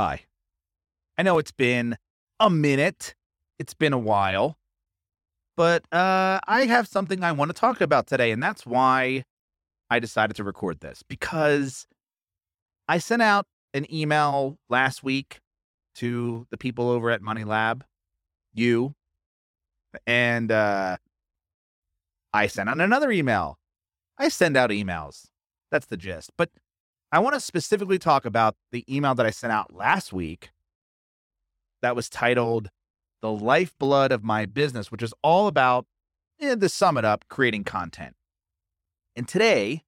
Hi. I know it's been a minute, it's been a while, but uh, I have something I want to talk about today. And that's why I decided to record this because I sent out an email last week to the people over at Money Lab, you, and uh, I sent out another email. I send out emails. That's the gist. But I want to specifically talk about the email that I sent out last week that was titled The Lifeblood of My Business, which is all about, eh, to sum it up, creating content. And today,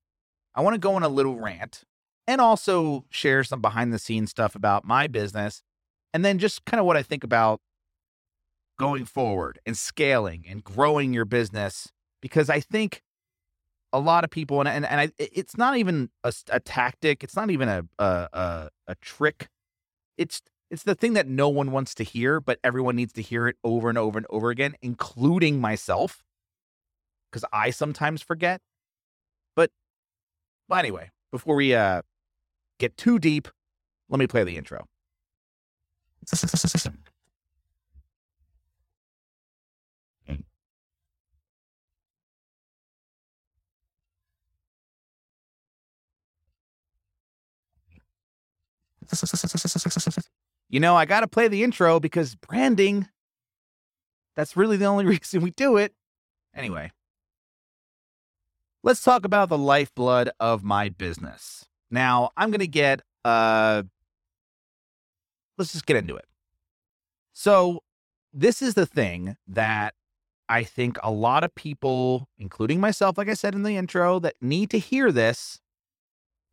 I want to go on a little rant and also share some behind the scenes stuff about my business and then just kind of what I think about going forward and scaling and growing your business because I think a lot of people and and, and I, it's not even a, a tactic it's not even a, a a a trick. It's it's the thing that no one wants to hear but everyone needs to hear it over and over and over again including myself. Because i sometimes forget. But well anyway before we uh get too deep let me play the intro you know, I got to play the intro because branding, that's really the only reason we do it. Anyway, let's talk about the lifeblood of my business. Now, I'm going to get, uh, let's just get into it. So, this is the thing that I think a lot of people, including myself, like I said in the intro, that need to hear this.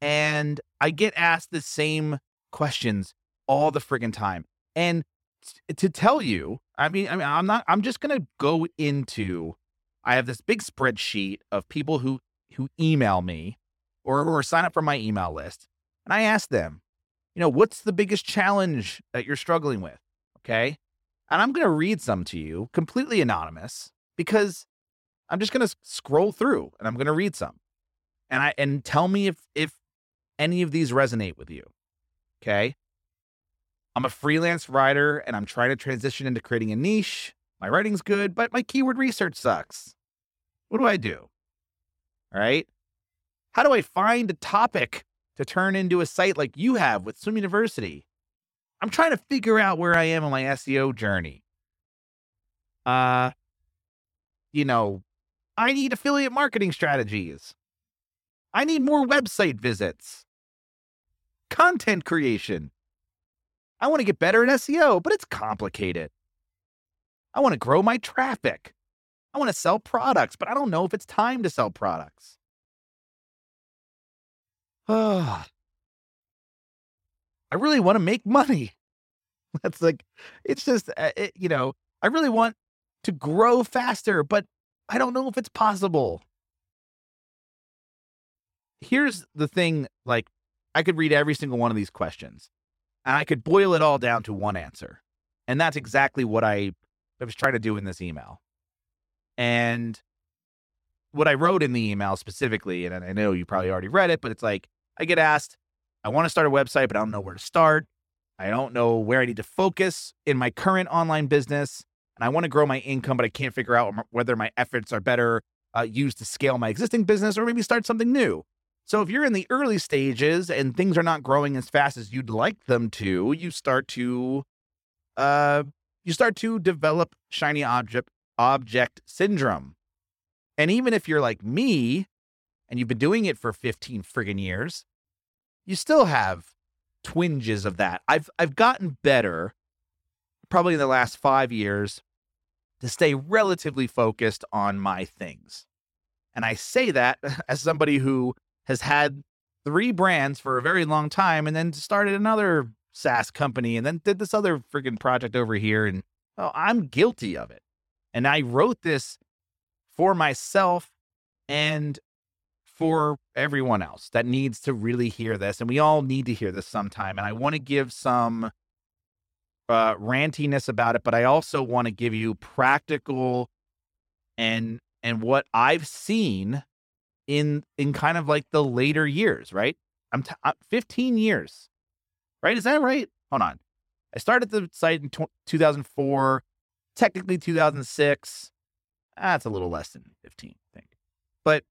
And I get asked the same questions all the friggin' time. And t- to tell you, I mean, I mean, I'm not. I'm just gonna go into. I have this big spreadsheet of people who who email me or or sign up for my email list, and I ask them, you know, what's the biggest challenge that you're struggling with? Okay, and I'm gonna read some to you, completely anonymous, because I'm just gonna scroll through and I'm gonna read some, and I and tell me if if any of these resonate with you. Okay. I'm a freelance writer and I'm trying to transition into creating a niche. My writing's good, but my keyword research sucks. What do I do? All right. How do I find a topic to turn into a site like you have with Swim University? I'm trying to figure out where I am on my SEO journey. Uh, you know, I need affiliate marketing strategies. I need more website visits content creation. I want to get better at SEO, but it's complicated. I want to grow my traffic. I want to sell products, but I don't know if it's time to sell products. I really want to make money. That's like, it's just, uh, it, you know, I really want to grow faster, but I don't know if it's possible. Here's the thing like, I could read every single one of these questions and I could boil it all down to one answer. And that's exactly what I, I was trying to do in this email. And what I wrote in the email specifically, and I know you probably already read it, but it's like I get asked, I want to start a website, but I don't know where to start. I don't know where I need to focus in my current online business. And I want to grow my income, but I can't figure out whether my efforts are better uh, used to scale my existing business or maybe start something new. So if you're in the early stages and things are not growing as fast as you'd like them to, you start to uh you start to develop shiny object object syndrome. And even if you're like me and you've been doing it for 15 friggin' years, you still have twinges of that. I've I've gotten better probably in the last 5 years to stay relatively focused on my things. And I say that as somebody who has had three brands for a very long time and then started another SaaS company and then did this other freaking project over here. And oh, I'm guilty of it. And I wrote this for myself and for everyone else that needs to really hear this. And we all need to hear this sometime. And I want to give some uh, rantiness about it, but I also want to give you practical and and what I've seen in in kind of like the later years, right? I'm, t- uh, 15 years, right? Is that right? hold on. I started the site in 2004, technically 2006. That's a little less than 15, I think. But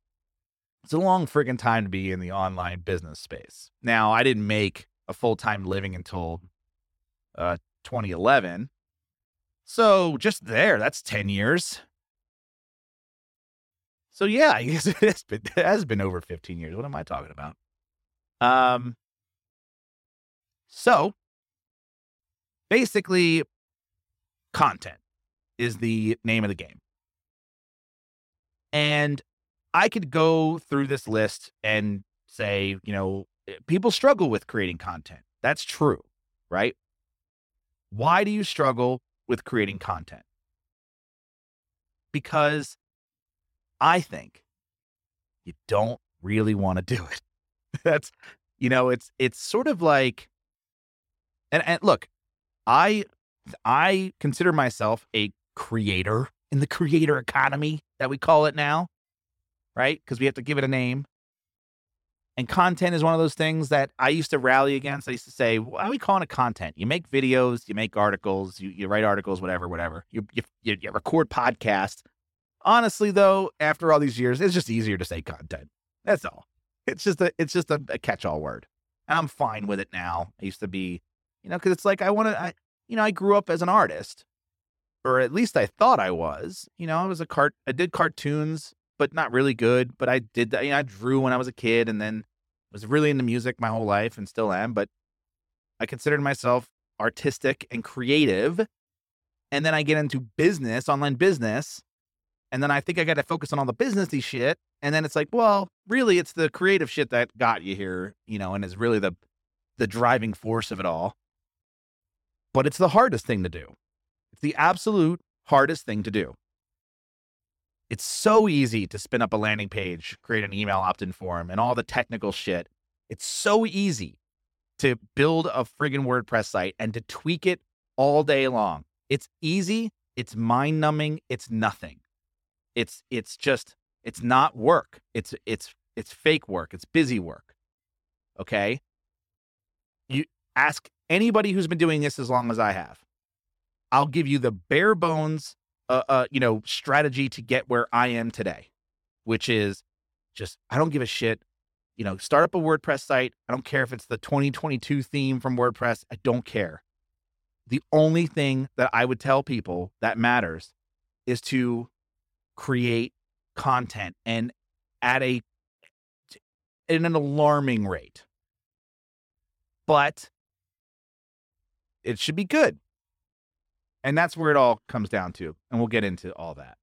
it's a long friggin' time to be in the online business space. Now, I didn't make a full time living until uh, 2011. So just there, that's 10 years. So yeah, I guess it has been, it has been over 15 years. What am I talking about? Um, so basically, content is the name of the game. And I could go through this list and say, you know, eh, people struggle with creating content. That's true, right? Why do you struggle with creating content? Because I think you don't really want to do it. That's, you know, it's it's sort of like, and and look, I I consider myself a creator in the creator economy that we call it now, right? Because we have to give it a name. And content is one of those things that I used to rally against. I used to say, why are we calling it content? You make videos, you make articles, you, you write articles, whatever, whatever. You, you, you record podcasts. Honestly, though, after all these years, it's just easier to say content. That's all. It's just a it's just a, a catch-all word. And I'm fine with it now. I used to be, you know, because it's like I want to, you know, I grew up as an artist, or at least I thought I was. You know, I was a cart, I did cartoons, but not really good. But I did that. You know, I drew when I was a kid, and then was really into music my whole life, and still am. But I considered myself artistic and creative. And then I get into business, online business, and then I think I got to focus on all the businessy shit. And then it's like, well, really, it's the creative shit that got you here, you know, and is really the the driving force of it all. But it's the hardest thing to do. It's the absolute hardest thing to do. It's so easy to spin up a landing page, create an email opt in form, and all the technical shit. It's so easy to build a friggin' WordPress site and to tweak it all day long. It's easy, it's mind numbing, it's nothing. It's it's just it's not work. It's it's it's fake work. It's busy work. Okay? You ask anybody who's been doing this as long as I have. I'll give you the bare bones uh, uh you know strategy to get where I am today, which is just I don't give a shit. You know, start up a WordPress site. I don't care if it's the 2022 theme from WordPress. I don't care. The only thing that I would tell people that matters is to create content and at a at an alarming rate. But it should be good. And that's where it all comes down to. And we'll get into all that.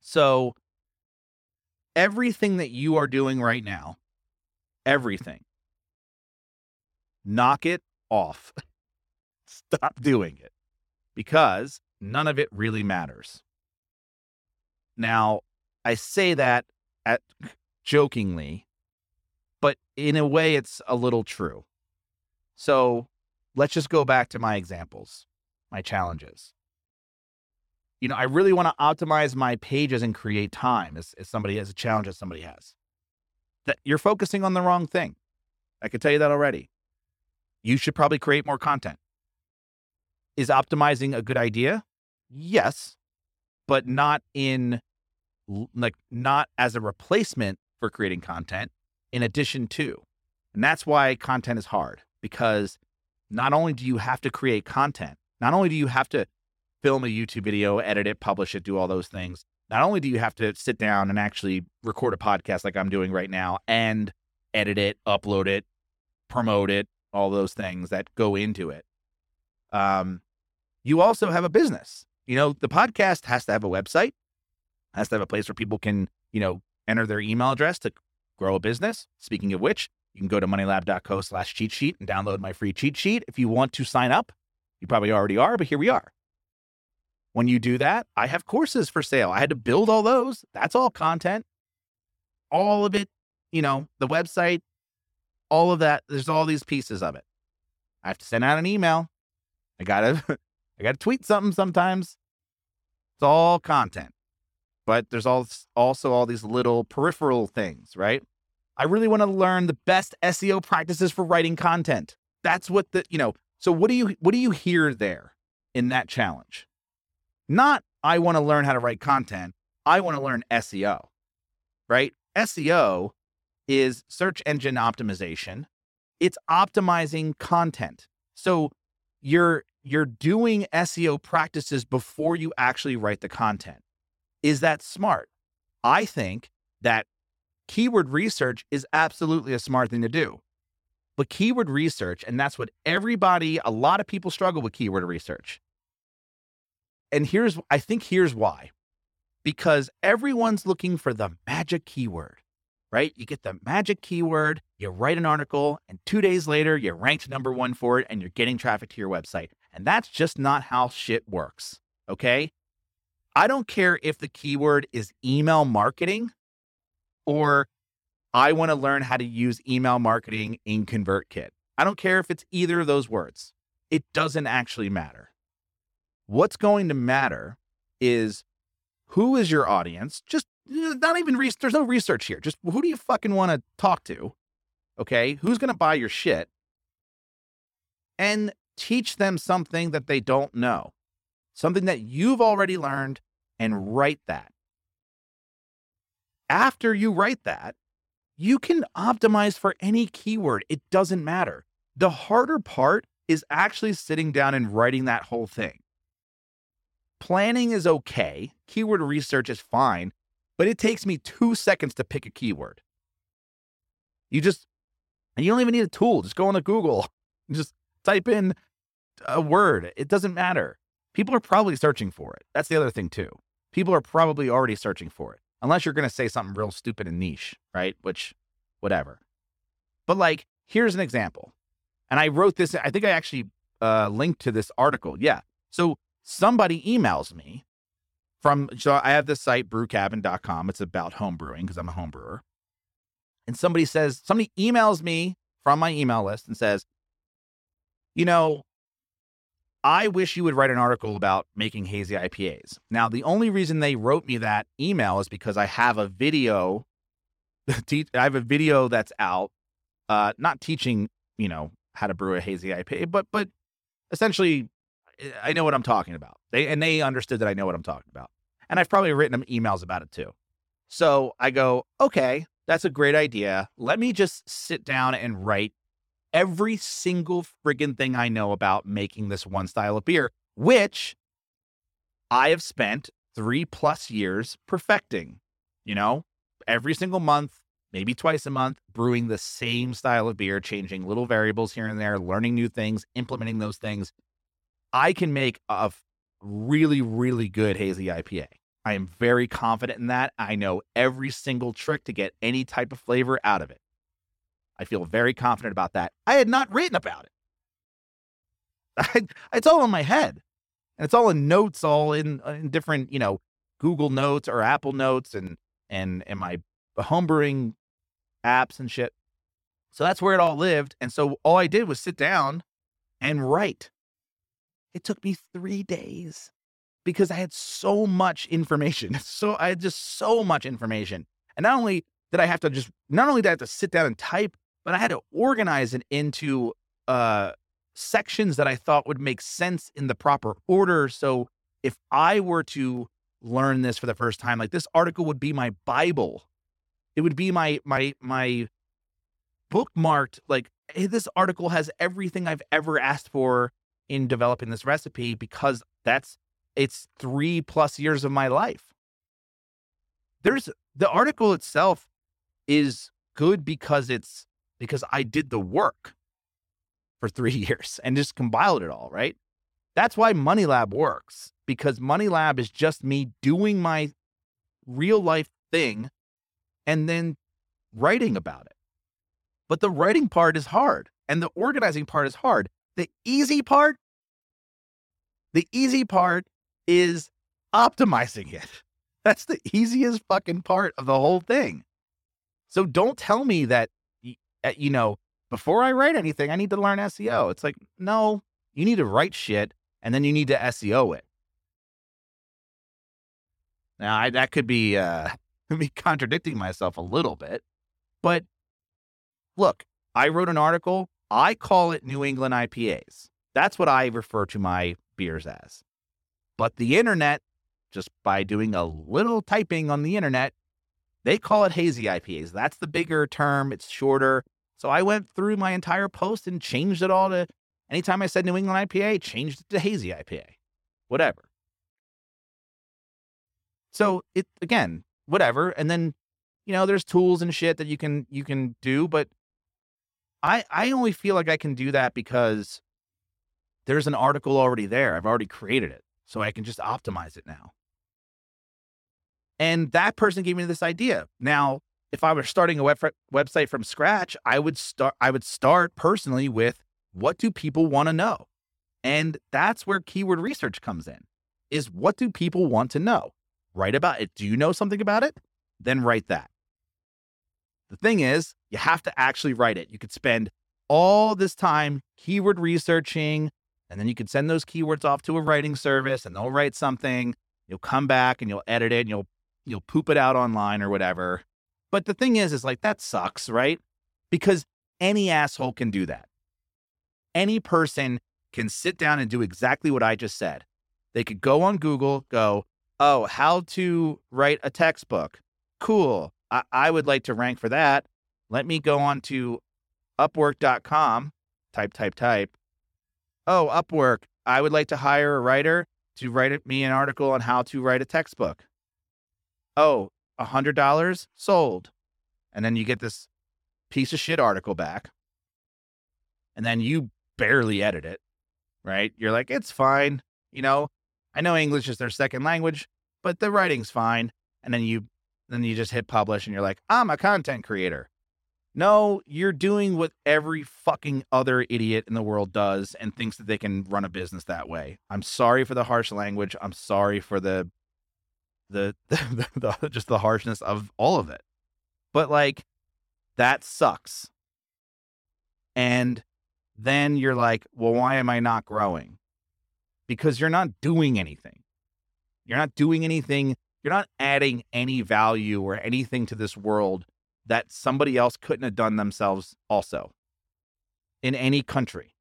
So, everything that you are doing right now, everything, knock it off. Stop doing it because none of it really matters. Now, I say that at jokingly, but in a way it's a little true. So, let's just go back to my examples, my challenges. You know, I really want to optimize my pages and create time as, as somebody has a challenge that somebody has. That you're focusing on the wrong thing. I can tell you that already. You should probably create more content. Is optimizing a good idea? Yes, but not in like not as a replacement for creating content in addition to. And that's why content is hard because not only do you have to create content, not only do you have to film a YouTube video, edit it, publish it, do all those things, not only do you have to sit down and actually record a podcast like I'm doing right now and edit it, upload it, promote it, all those things that go into it. Um, you also have a business. You know, the podcast has to have a website, has to have a place where people can, you know, enter their email address to grow a business. Speaking of which, you can go to moneylab.co slash cheat sheet and download my free cheat sheet if you want to sign up. You probably already are, but here we are. When you do that, I have courses for sale. I had to build all those. That's all content. All of it, you know, the website, all of that. There's all these pieces of it. I have to send out an email. I gotta I gotta tweet something sometimes. It's all content. But there's also all these little peripheral things, right? I really want to learn the best SEO practices for writing content. That's what the, you know, So what do you what do you hear there in that challenge? Not I want to learn how to write content. I want to learn SEO. Right? SEO is search engine optimization. It's optimizing content. So you're you're doing SEO practices before you actually write the content. Is that smart? I think that keyword research is absolutely a smart thing to do. But keyword research, and that's what everybody, a lot of people struggle with keyword research. And here's, I think here's why. Because everyone's looking for the magic keyword, right? You get the magic keyword, you write an article, and two days later, you're ranked number one for it and you're getting traffic to your website. And that's just not how shit works. Okay. I don't care if the keyword is email marketing or I want to learn how to use email marketing in ConvertKit. I don't care if it's either of those words. It doesn't actually matter. What's going to matter is who is your audience? Just uh, not even. There's no research here. Just who do you fucking want to talk to? Okay. Who's going to buy your shit? And teach them something that they don't know, something that you've already learned, and write that. After you write that, you can optimize for any keyword. It doesn't matter. The harder part is actually sitting down and writing that whole thing. Planning is okay, keyword research is fine, but it takes me two seconds to pick a keyword. You just, and you don't even need a tool. Just go into Google, just type in a word. It doesn't matter. People are probably searching for it. That's the other thing, too. People are probably already searching for it, unless you're going to say something real stupid and niche, right? Which, whatever. But like, here's an example. And I wrote this, I think I actually uh, linked to this article. Yeah. So somebody emails me from, so I have this site, brewcabin.com. It's about home brewing because I'm a home brewer. And somebody says, somebody emails me from my email list and says, you know, I wish you would write an article about making hazy IPAs. Now, the only reason they wrote me that email is because I have a video. I have a video that's out, uh, not teaching, you know, how to brew a hazy IPA, but but essentially, I know what I'm talking about. They and they understood that I know what I'm talking about, and I've probably written them emails about it too. So I go, okay, that's a great idea. Let me just sit down and write every single friggin' thing I know about making this one style of beer, which I have spent three plus years perfecting. You know, every single month, maybe twice a month, brewing the same style of beer, changing little variables here and there, learning new things, implementing those things. I can make a really, really good hazy IPA. I am very confident in that. I know every single trick to get any type of flavor out of it. I feel very confident about that. I had not written about it. I, it's all in my head, and it's all in notes, all in in different, you know, Google Notes or Apple Notes, and and and my homebrewing apps and shit. So that's where it all lived. And so all I did was sit down and write. It took me three days because I had so much information. So I had just so much information. And not only did I have to just, not only did I have to sit down and type, but I had to organize it into uh, sections that I thought would make sense in the proper order. So if I were to learn this for the first time, like this article would be my Bible. It would be my my my bookmarked. Like hey, this article has everything I've ever asked for in developing this recipe because that's it's three plus years of my life. There's the article itself is good because it's because I did the work for three years and just compiled it all, right? That's why Money Lab works because Money Lab is just me doing my real life thing and then writing about it. But the writing part is hard and the organizing part is hard. The easy part, the easy part is optimizing it. That's the easiest fucking part of the whole thing. So don't tell me that you know, before I write anything, I need to learn SEO. It's like, no, you need to write shit and then you need to SEO it. Now, I, that could be uh, me contradicting myself a little bit, but look, I wrote an article. I call it New England IPAs. That's what I refer to my beers as. But the internet, just by doing a little typing on the internet, they call it hazy IPAs. That's the bigger term. It's shorter. So I went through my entire post and changed it all to anytime I said New England IPA, changed it to hazy IPA. Whatever. So it again, whatever. And then, you know, there's tools and shit that you can you can do, but I I only feel like I can do that because there's an article already there. I've already created it. So I can just optimize it now. And that person gave me this idea. Now, if I were starting a web website from scratch, I would start I would start personally with what do people want to know? And that's where keyword research comes in. Is what do people want to know? Write about it. Do you know something about it? Then write that. The thing is, you have to actually write it. You could spend all this time keyword researching, and then you could send those keywords off to a writing service and they'll write something. You'll come back and you'll edit it and you'll you'll poop it out online or whatever. But the thing is, is like that sucks, right? Because any asshole can do that. Any person can sit down and do exactly what I just said. They could go on Google, go, oh, how to write a textbook. Cool. I, I would like to rank for that. Let me go on to upwork.com, type, type, type. Oh, Upwork. I would like to hire a writer to write me an article on how to write a textbook. Oh, a hundred dollars sold. And then you get this piece of shit article back. And then you barely edit it, right? You're like, it's fine. You know, I know English is their second language, but the writing's fine. And then you then you just hit publish and you're like, I'm a content creator. No, you're doing what every fucking other idiot in the world does and thinks that they can run a business that way. I'm sorry for the harsh language. I'm sorry for the, the, the, the just the harshness of all of it. But like that sucks. And then you're like, well, why am I not growing? Because you're not doing anything. You're not doing anything. You're not adding any value or anything to this world that somebody else couldn't have done themselves also in any country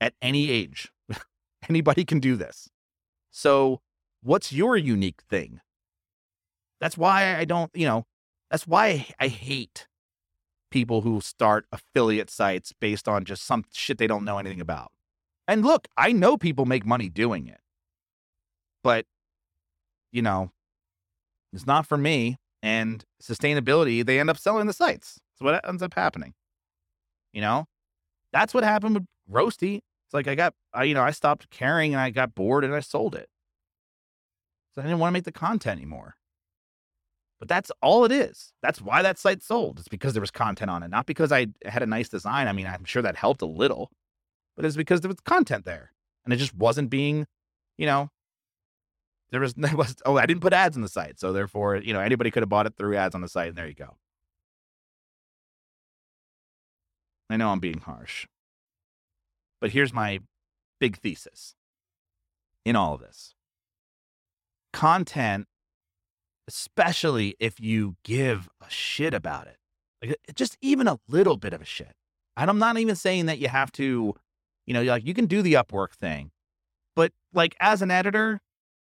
at any age. Anybody can do this. So, what's your unique thing? That's why I don't, you know, that's why I hate people who start affiliate sites based on just some shit they don't know anything about. And look, I know people make money doing it. But, you know, it's not for me. And sustainability, they end up selling the sites. That's what ends up happening. You know, that's what happened with Roasty. It's like I got, I, you know, I stopped caring and I got bored and I sold it. So I didn't want to make the content anymore. But that's all it is. That's why that site sold. It's because there was content on it, not because I had a nice design. I mean, I'm sure that helped a little, but it's because there was content there and it just wasn't being, you know, there was, there was, oh, I didn't put ads on the site. So therefore, you know, anybody could have bought it through ads on the site and there you go. I know I'm being harsh, but here's my big thesis in all of this content especially if you give a shit about it. Like just even a little bit of a shit. And I'm not even saying that you have to, you know, like you can do the Upwork thing, but like as an editor,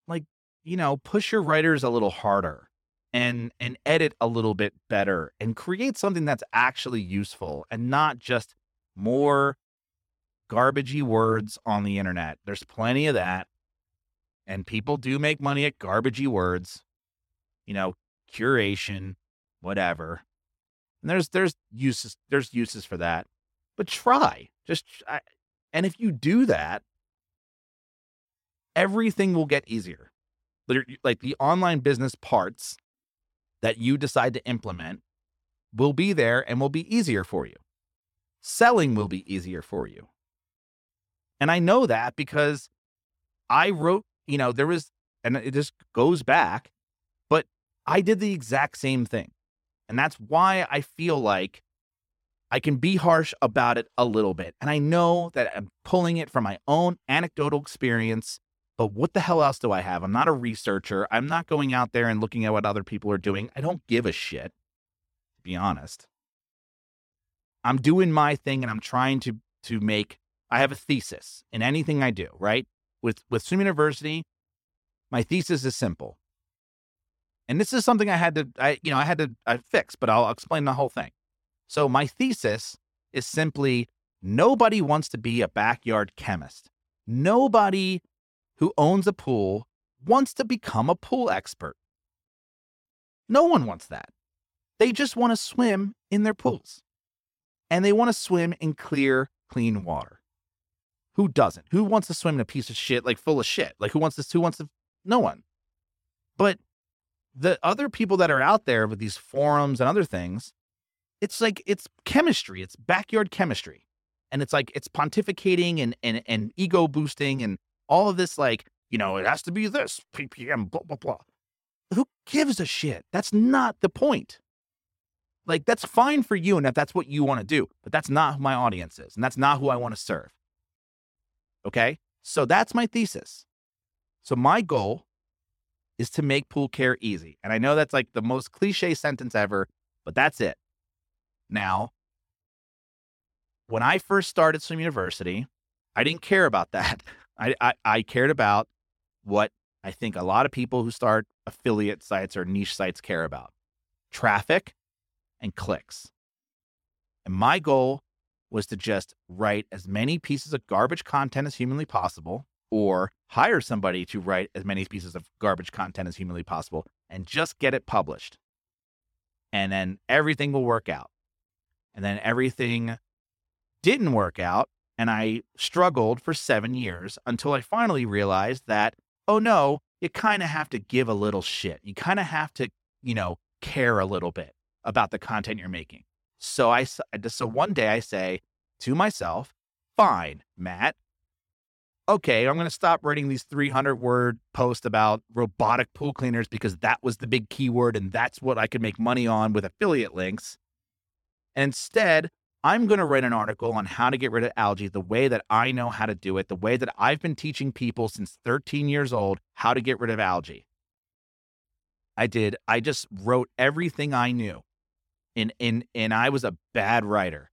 like, you know, push your writers a little harder and and edit a little bit better and create something that's actually useful and not just more garbagey words on the internet. There's plenty of that. And people do make money at garbagey words you know, curation, whatever. And there's there's uses there's uses for that, but try just I, and if you do that, everything will get easier. Like the online business parts that you decide to implement will be there and will be easier for you. Selling will be easier for you. And I know that because I wrote, you know, there was, and it just goes back I did the exact same thing. And that's why I feel like I can be harsh about it a little bit. And I know that I'm pulling it from my own anecdotal experience. But what the hell else do I have? I'm not a researcher. I'm not going out there and looking at what other people are doing. I don't give a shit, to be honest. I'm doing my thing and I'm trying to to make I have a thesis in anything I do, right? With with Swim University, my thesis is simple. And this is something I had to I you know, I had to I fix, but I'll explain the whole thing. So my thesis is simply nobody wants to be a backyard chemist. Nobody who owns a pool wants to become a pool expert. No one wants that. They just want to swim in their pools. And they want to swim in clear, clean water. Who doesn't? Who wants to swim in a piece of shit like full of shit? Like who wants this? Who wants to? No one. But the other people that are out there with these forums and other things, it's like it's chemistry. It's backyard chemistry. And it's like it's pontificating and and and ego boosting and all of this like, you know, it has to be this ppm blah blah blah. Who gives a shit? That's not the point. Like that's fine for you and if that's what you want to do, but that's not who my audience is and that's not who I want to serve. Okay? So that's my thesis. So my goal is to make pool care easy. And I know that's like the most cliche sentence ever, but that's it. Now, when I first started Swim University, I didn't care about that. I, I, I cared about what I think a lot of people who start affiliate sites or niche sites care about traffic and clicks. And my goal was to just write as many pieces of garbage content as humanly possible or hire somebody to write as many pieces of garbage content as humanly possible and just get it published. And then everything will work out. And then everything didn't work out. And I struggled for seven years until I finally realized that, oh no, you kind of have to give a little shit. You kind of have to, you know, care a little bit about the content you're making. So I so one day I say to myself, "Fine, Matt. Okay, I'm going to stop writing these 300 word posts about robotic pool cleaners because that was the big keyword and that's what I could make money on with affiliate links. And instead, I'm going to write an article on how to get rid of algae the way that I know how to do it, the way that I've been teaching people since 13 years old how to get rid of algae. I did. I just wrote everything I knew and and and I was a bad writer,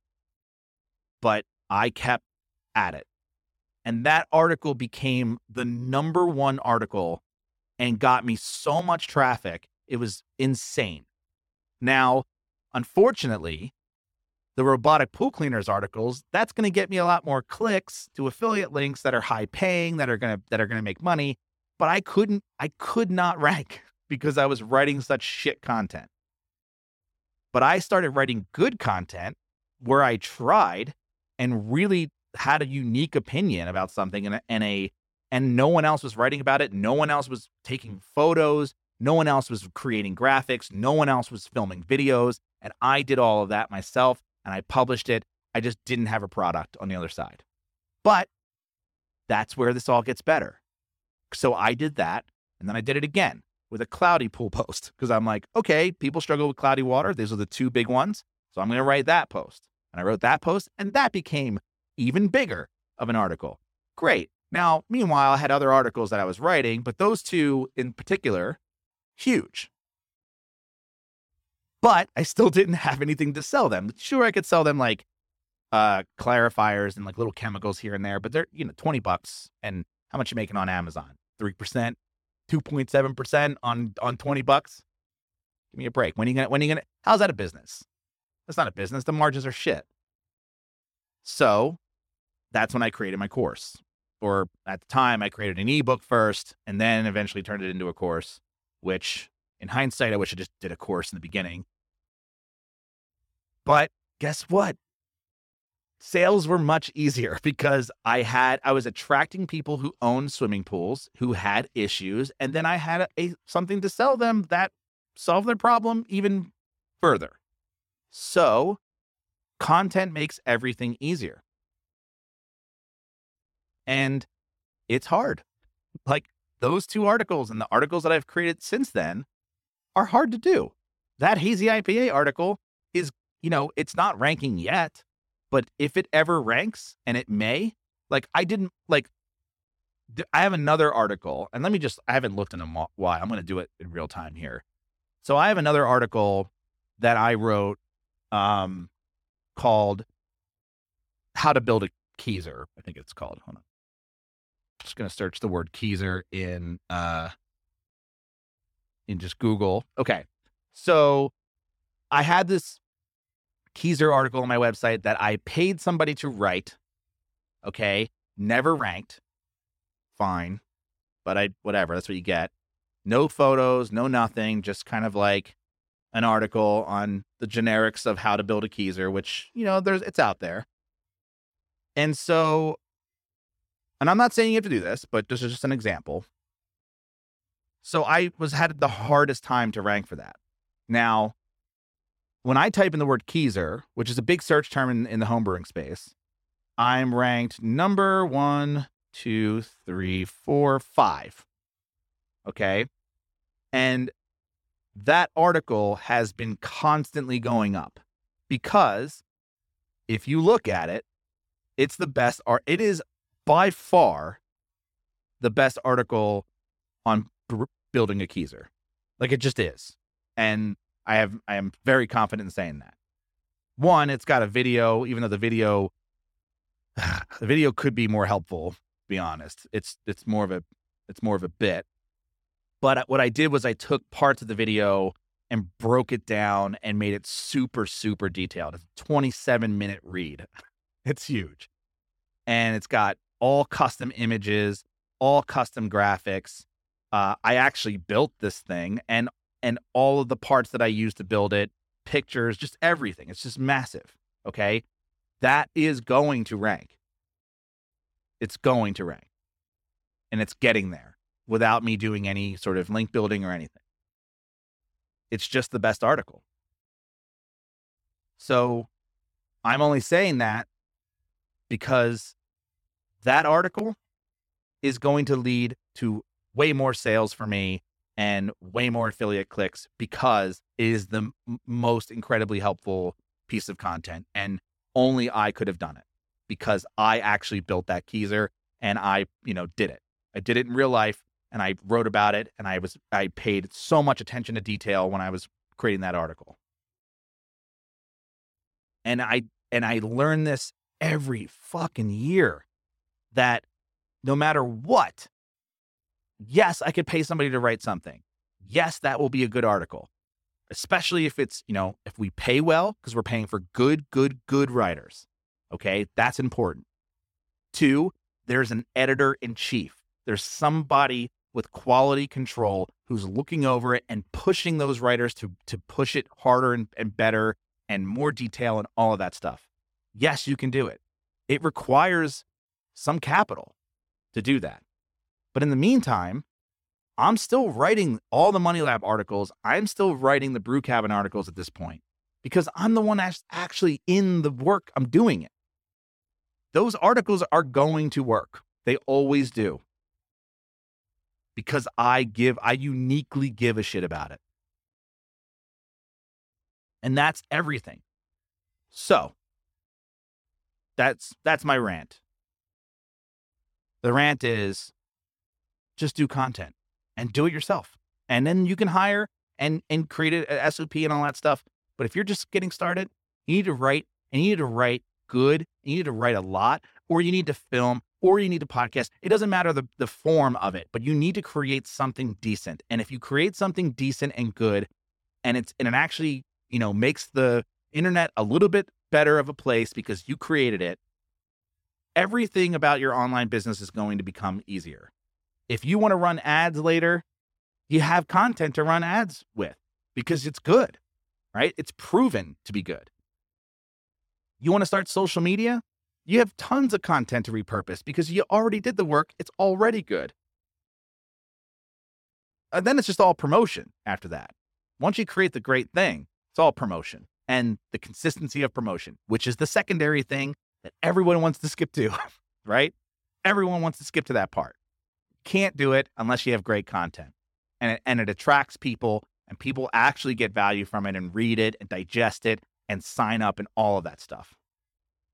but I kept at it. And that article became the number one article and got me so much traffic. It was insane. Now, unfortunately, the robotic pool cleaners articles, that's going to get me a lot more clicks to affiliate links that are high paying, that are going to that are going to make money, but I couldn't I could not rank because I was writing such shit content. But I started writing good content where I tried and really had a unique opinion about something and, and a and no one else was writing about it. No one else was taking photos. No one else was creating graphics. No one else was filming videos. And I did all of that myself and I published it. I just didn't have a product on the other side. But that's where this all gets better. So I did that and then I did it again with a cloudy pool post because I'm like, okay, people struggle with cloudy water. These are the two big ones. So I'm going to write that post. And I wrote that post, and that became even bigger of an article. Great. Now, meanwhile, I had other articles that I was writing, but those two in particular, huge. But I still didn't have anything to sell them. Sure, I could sell them like uh, clarifiers and like little chemicals here and there, but they're, you know, 20 bucks. And how much you making on Amazon? 3%? 2.7% on on 20 bucks. Give me a break. When are you gonna when are you gonna how's that a business? That's not a business. The margins are shit. So that's when I created my course. Or at the time I created an ebook first and then eventually turned it into a course, which in hindsight, I wish I just did a course in the beginning. But guess what? sales were much easier because I had I was attracting people who owned swimming pools who had issues and then I had a, a, something to sell them that solved their problem even further. So, content makes everything easier. And it's hard. Like those two articles and the articles that I've created since then are hard to do. That hazy IPA article is, you know, it's not ranking yet but if it ever ranks, and it may, like I didn't like. I have another article, and let me just. I haven't looked in a while. I'm going to do it in real time here. So I have another article that I wrote, um, called "How to Build a Keezer, I think it's called. Hold on. Just gonna search the word Keezer in uh in just Google. Okay. So I had this Keezer article on my website that I paid somebody to write. Okay. Never ranked. Fine. But I whatever, that's what you get. No photos, no nothing, just kind of like an article on the generics of how to build a Keezer, which, you know, there's it's out there. And so and I'm not saying you have to do this, but this is just an example. So I was had the hardest time to rank for that. Now, when I type in the word Keezer, which is a big search term in, in the homebrewing space, I'm ranked number one, two, three, four, five. Okay. And that article has been constantly going up because if you look at it, it's the best art. It is by far the best article on b- building a Keezer. Like it just is. And I have I am very confident in saying that. One, it's got a video, even though the video the video could be more helpful, to be honest. It's it's more of a it's more of a bit. But uh, what I did was I took parts of the video and broke it down and made it super super detailed. It's a 27 minute read. It's huge. And it's got all custom images, all custom graphics. Uh, I actually built this thing and and all of the parts that I used to build it, pictures, just everything. It's just massive. Okay. That is going to rank. It's going to rank. And it's getting there without me doing any sort of link building or anything. It's just the best article. So I'm only saying that because that article is going to lead to way more sales for me and way more affiliate clicks because it is the m- most incredibly helpful piece of content. And only I could have done it because I actually built that Keezer and I, you know, did it. I did it in real life and I wrote about it and I was I paid so much attention to detail when I was creating that article. And I and I learned this every fucking year that no matter what, yes, I could pay somebody to write something. Yes, that will be a good article, especially if it's, you know, if we pay well, because we're paying for good, good, good writers. Okay. That's important. Two, there's an editor in chief. There's somebody with quality control who's looking over it and pushing those writers to, to push it harder and, and better and more detail and all of that stuff. Yes, you can do it. It requires some capital to do that. But in the meantime, I'm still writing all the Money Lab articles. I'm still writing the Brew Cabin articles at this point because I'm the one that's actually in the work. I'm doing it. Those articles are going to work. They always do. Because I give, I uniquely give a shit about it. And that's everything. So that's that's my rant. The rant is just do content and do it yourself. And then you can hire and and create a SOP and all that stuff. But if you're just getting started, you need to write and you need to write good. You need to write a lot, or you need to film, or you need to podcast. It doesn't matter the, the form of it, but you need to create something decent. And if you create something decent and good, and it's and it actually, you know, makes the internet a little bit better of a place because you created it, everything about your online business is going to become easier. If you want to run ads later, you have content to run ads with because it's good, right? It's proven to be good. You want to start social media? You have tons of content to repurpose because you already did the work. It's already good. And then it's just all promotion after that. Once you create the great thing, it's all promotion and the consistency of promotion, which is the secondary thing that everyone wants to skip to, right? Everyone wants to skip to that part. Can't do it unless you have great content. And it, and it attracts people and people actually get value from it and read it and digest it and sign up and all of that stuff.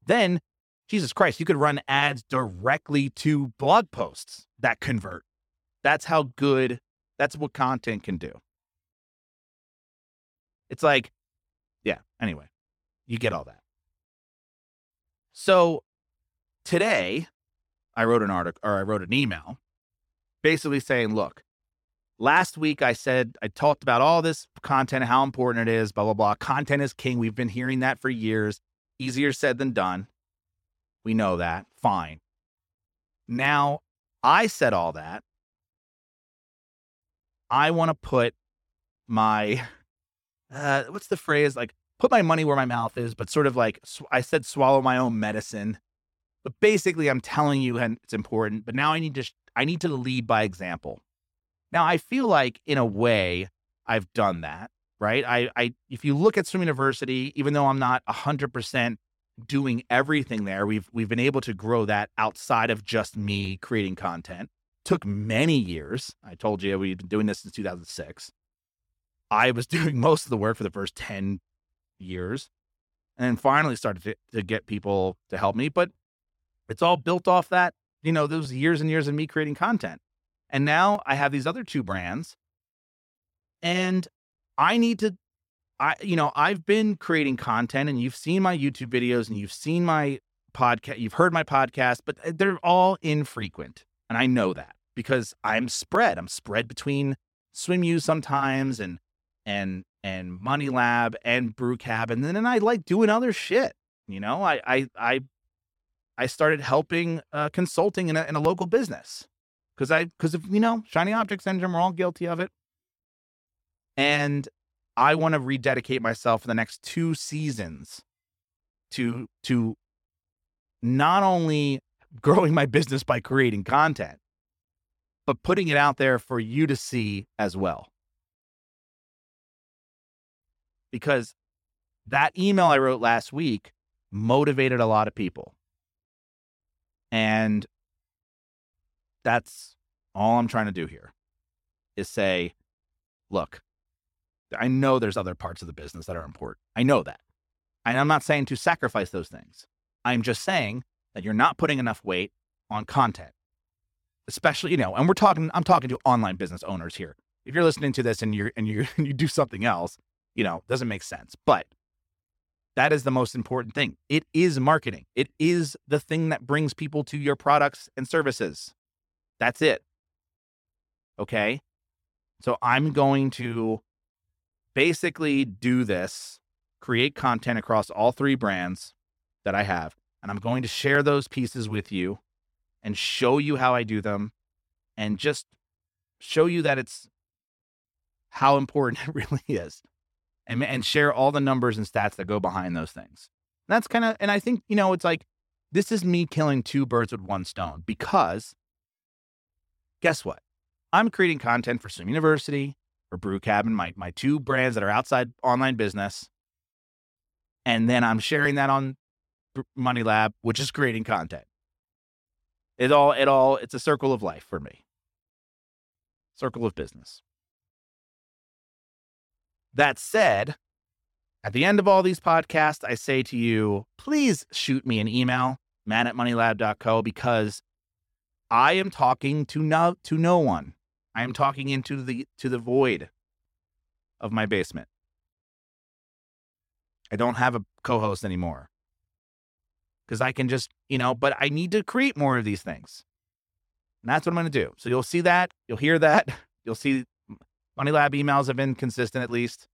Then, Jesus Christ, you could run ads directly to blog posts that convert. That's how good, that's what content can do. It's like, yeah, anyway, you get all that. So today I wrote an article or I wrote an email basically saying, look, last week I said I talked about all this content, how important it is, blah, blah, blah. Content is king. We've been hearing that for years. Easier said than done. We know that. Fine. Now I said all that. I want to put my uh, what's the phrase like put my money where my mouth is, but sort of like sw- I said, swallow my own medicine. But basically, I'm telling you, and it's important. But now I need to sh- I need to lead by example. Now I feel like in a way I've done that, right? I, I if you look at Swim University, even though I'm not hundred percent doing everything there, we've we've been able to grow that outside of just me creating content. Took many years. I told you we've been doing this since 2006. I was doing most of the work for the first 10 years and then finally started to, to get people to help me. But it's all built off that, you know, those years and years of me creating content. And now I have these other two brands and I need to I you know, I've been creating content and you've seen my YouTube videos and you've seen my podcast, you've heard my podcast, but uh, they're all infrequent. And I know that because I'm spread. I'm spread between SwimU sometimes and and and Money Lab and Brew Cab, and then and I like doing other shit. You know, I I I I started helping uh, consulting in a, in a local business because I because of you know shiny object syndrome. We're all guilty of it, and I want to rededicate myself for the next two seasons to to not only growing my business by creating content, but putting it out there for you to see as well. Because that email I wrote last week motivated a lot of people. And that's all I'm trying to do here is say, look, I know there's other parts of the business that are important. I know that. And I'm not saying to sacrifice those things. I'm just saying that you're not putting enough weight on content. Especially, you know, and we're talking I'm talking to online business owners here. If you're listening to this and you're and you and you do something else, you know, doesn't make sense. But that is the most important thing. It is marketing. It is the thing that brings people to your products and services. That's it. Okay. So I'm going to basically do this, create content across all three brands that I have, and I'm going to share those pieces with you and show you how I do them and just show you that it's how important it really is and, and share all the numbers and stats that go behind those things. And that's kind of, and I think, you know, it's like, this is me killing two birds with one stone because guess what? I'm creating content for Swim University, for Brew Cabin, my, my two brands that are outside online business. And then I'm sharing that on Money Lab, which is creating content. It all, it all, it's a circle of life for me. Circle of business. That said, at the end of all these podcasts, I say to you, please shoot me an email, matt at moneylab.co, because I am talking to no to no one. I am talking into the to the void of my basement. I don't have a co-host anymore. Because I can just, you know, but I need to create more of these things. And that's what I'm going to do. So you'll see that, you'll hear that, you'll see Money Lab emails have been consistent at least,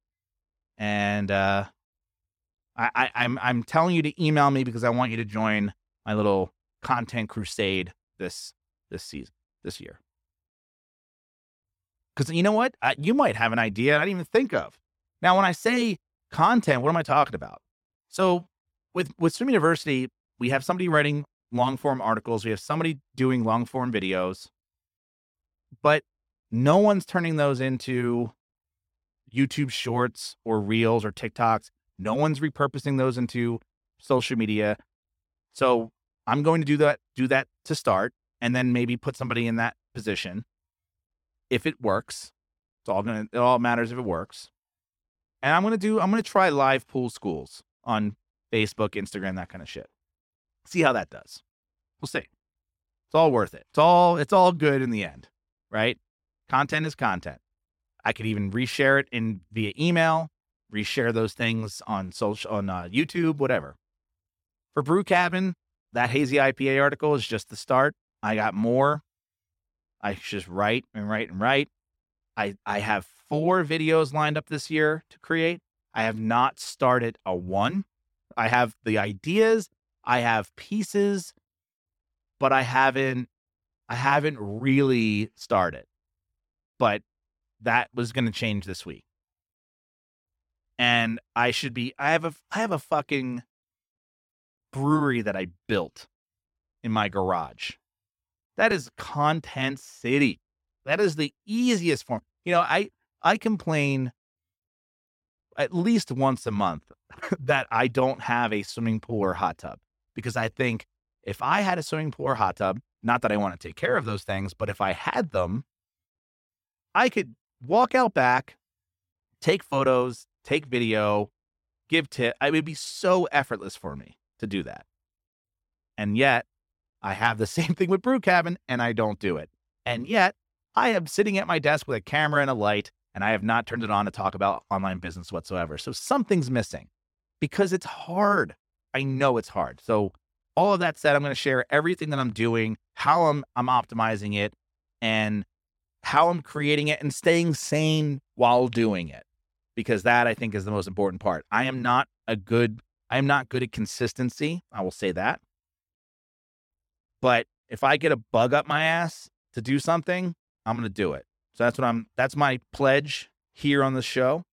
and uh, I, I, I'm I'm telling you to email me because I want you to join my little content crusade this this season this year. Because you know what, uh, you might have an idea I didn't even think of. Now, when I say content, what am I talking about? So, with with Swim University, we have somebody writing long form articles. We have somebody doing long form videos. But no one's turning those into YouTube shorts or reels or TikToks. No one's repurposing those into social media. So I'm going to do that, do that to start, and then maybe put somebody in that position. If it works, it's all gonna it all matters if it works. And I'm gonna do I'm gonna try live pool schools on Facebook, Instagram, that kind of shit. See how that does. We'll see. It's all worth it. It's all it's all good in the end, right? Content is content. I could even reshare it in via email, reshare those things on social on uh, YouTube, whatever. For Brew Cabin, that hazy IPA article is just the start. I got more. I just write and write and write. I I have four videos lined up this year to create. I have not started a one. I have the ideas, I have pieces, but I haven't I haven't really started. But that was going to change this week. And I should be I have a I have a fucking brewery that I built in my garage. That is content city. That is the easiest form. You know, I I complain at least once a month that I don't have a swimming pool or hot tub because I think if I had a swimming pool or hot tub, not that I want to take care of those things, but if I had them, I could walk out back, take photos, take video, give tip. It would be so effortless for me to do that. And yet, I have the same thing with Brew Cabin and I don't do it. And yet, I am sitting at my desk with a camera and a light and I have not turned it on to talk about online business whatsoever. So something's missing because it's hard. I know it's hard. So all of that said, I'm going to share everything that I'm doing, how I'm I'm optimizing it, and how I'm creating it and staying sane while doing it. Because that I think is the most important part. I am not a good I am not good at consistency. I will say that. But if I get a bug up my ass to do something, I'm going to do it. So that's what I'm that's my pledge here on the show.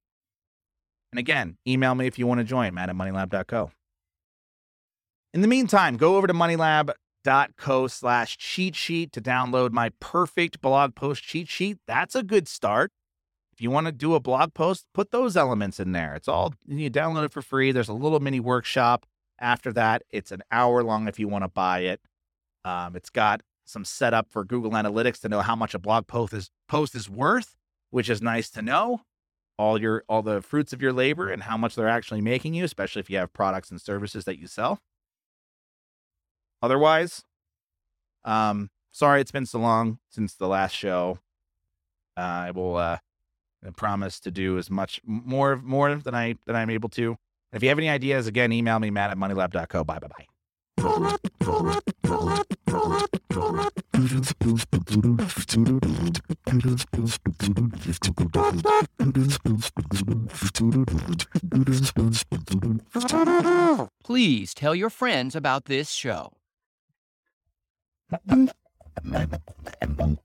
And again, email me if you want to join, matt at moneylab.co. In the meantime, go over to moneylab.co slash cheat sheet to download my perfect blog post cheat sheet. That's a good start. If you want to do a blog post, put those elements in there. It's all you download it for free. There's a little mini workshop after that. It's an hour long if you want to buy it. Um, it's got some setup for Google Analytics to know how much a blog post is post is worth, which is nice to know. All your all the fruits of your labor and how much they're actually making you, especially if you have products and services that you sell. Otherwise, um, sorry it's been so long since the last show. Uh, I will uh, promise to do as much more more than I than I'm able to. If you have any ideas, again, email me matt at moneylab.co. Bye bye bye. Please tell your friends about this show. Nou, dat dat dat en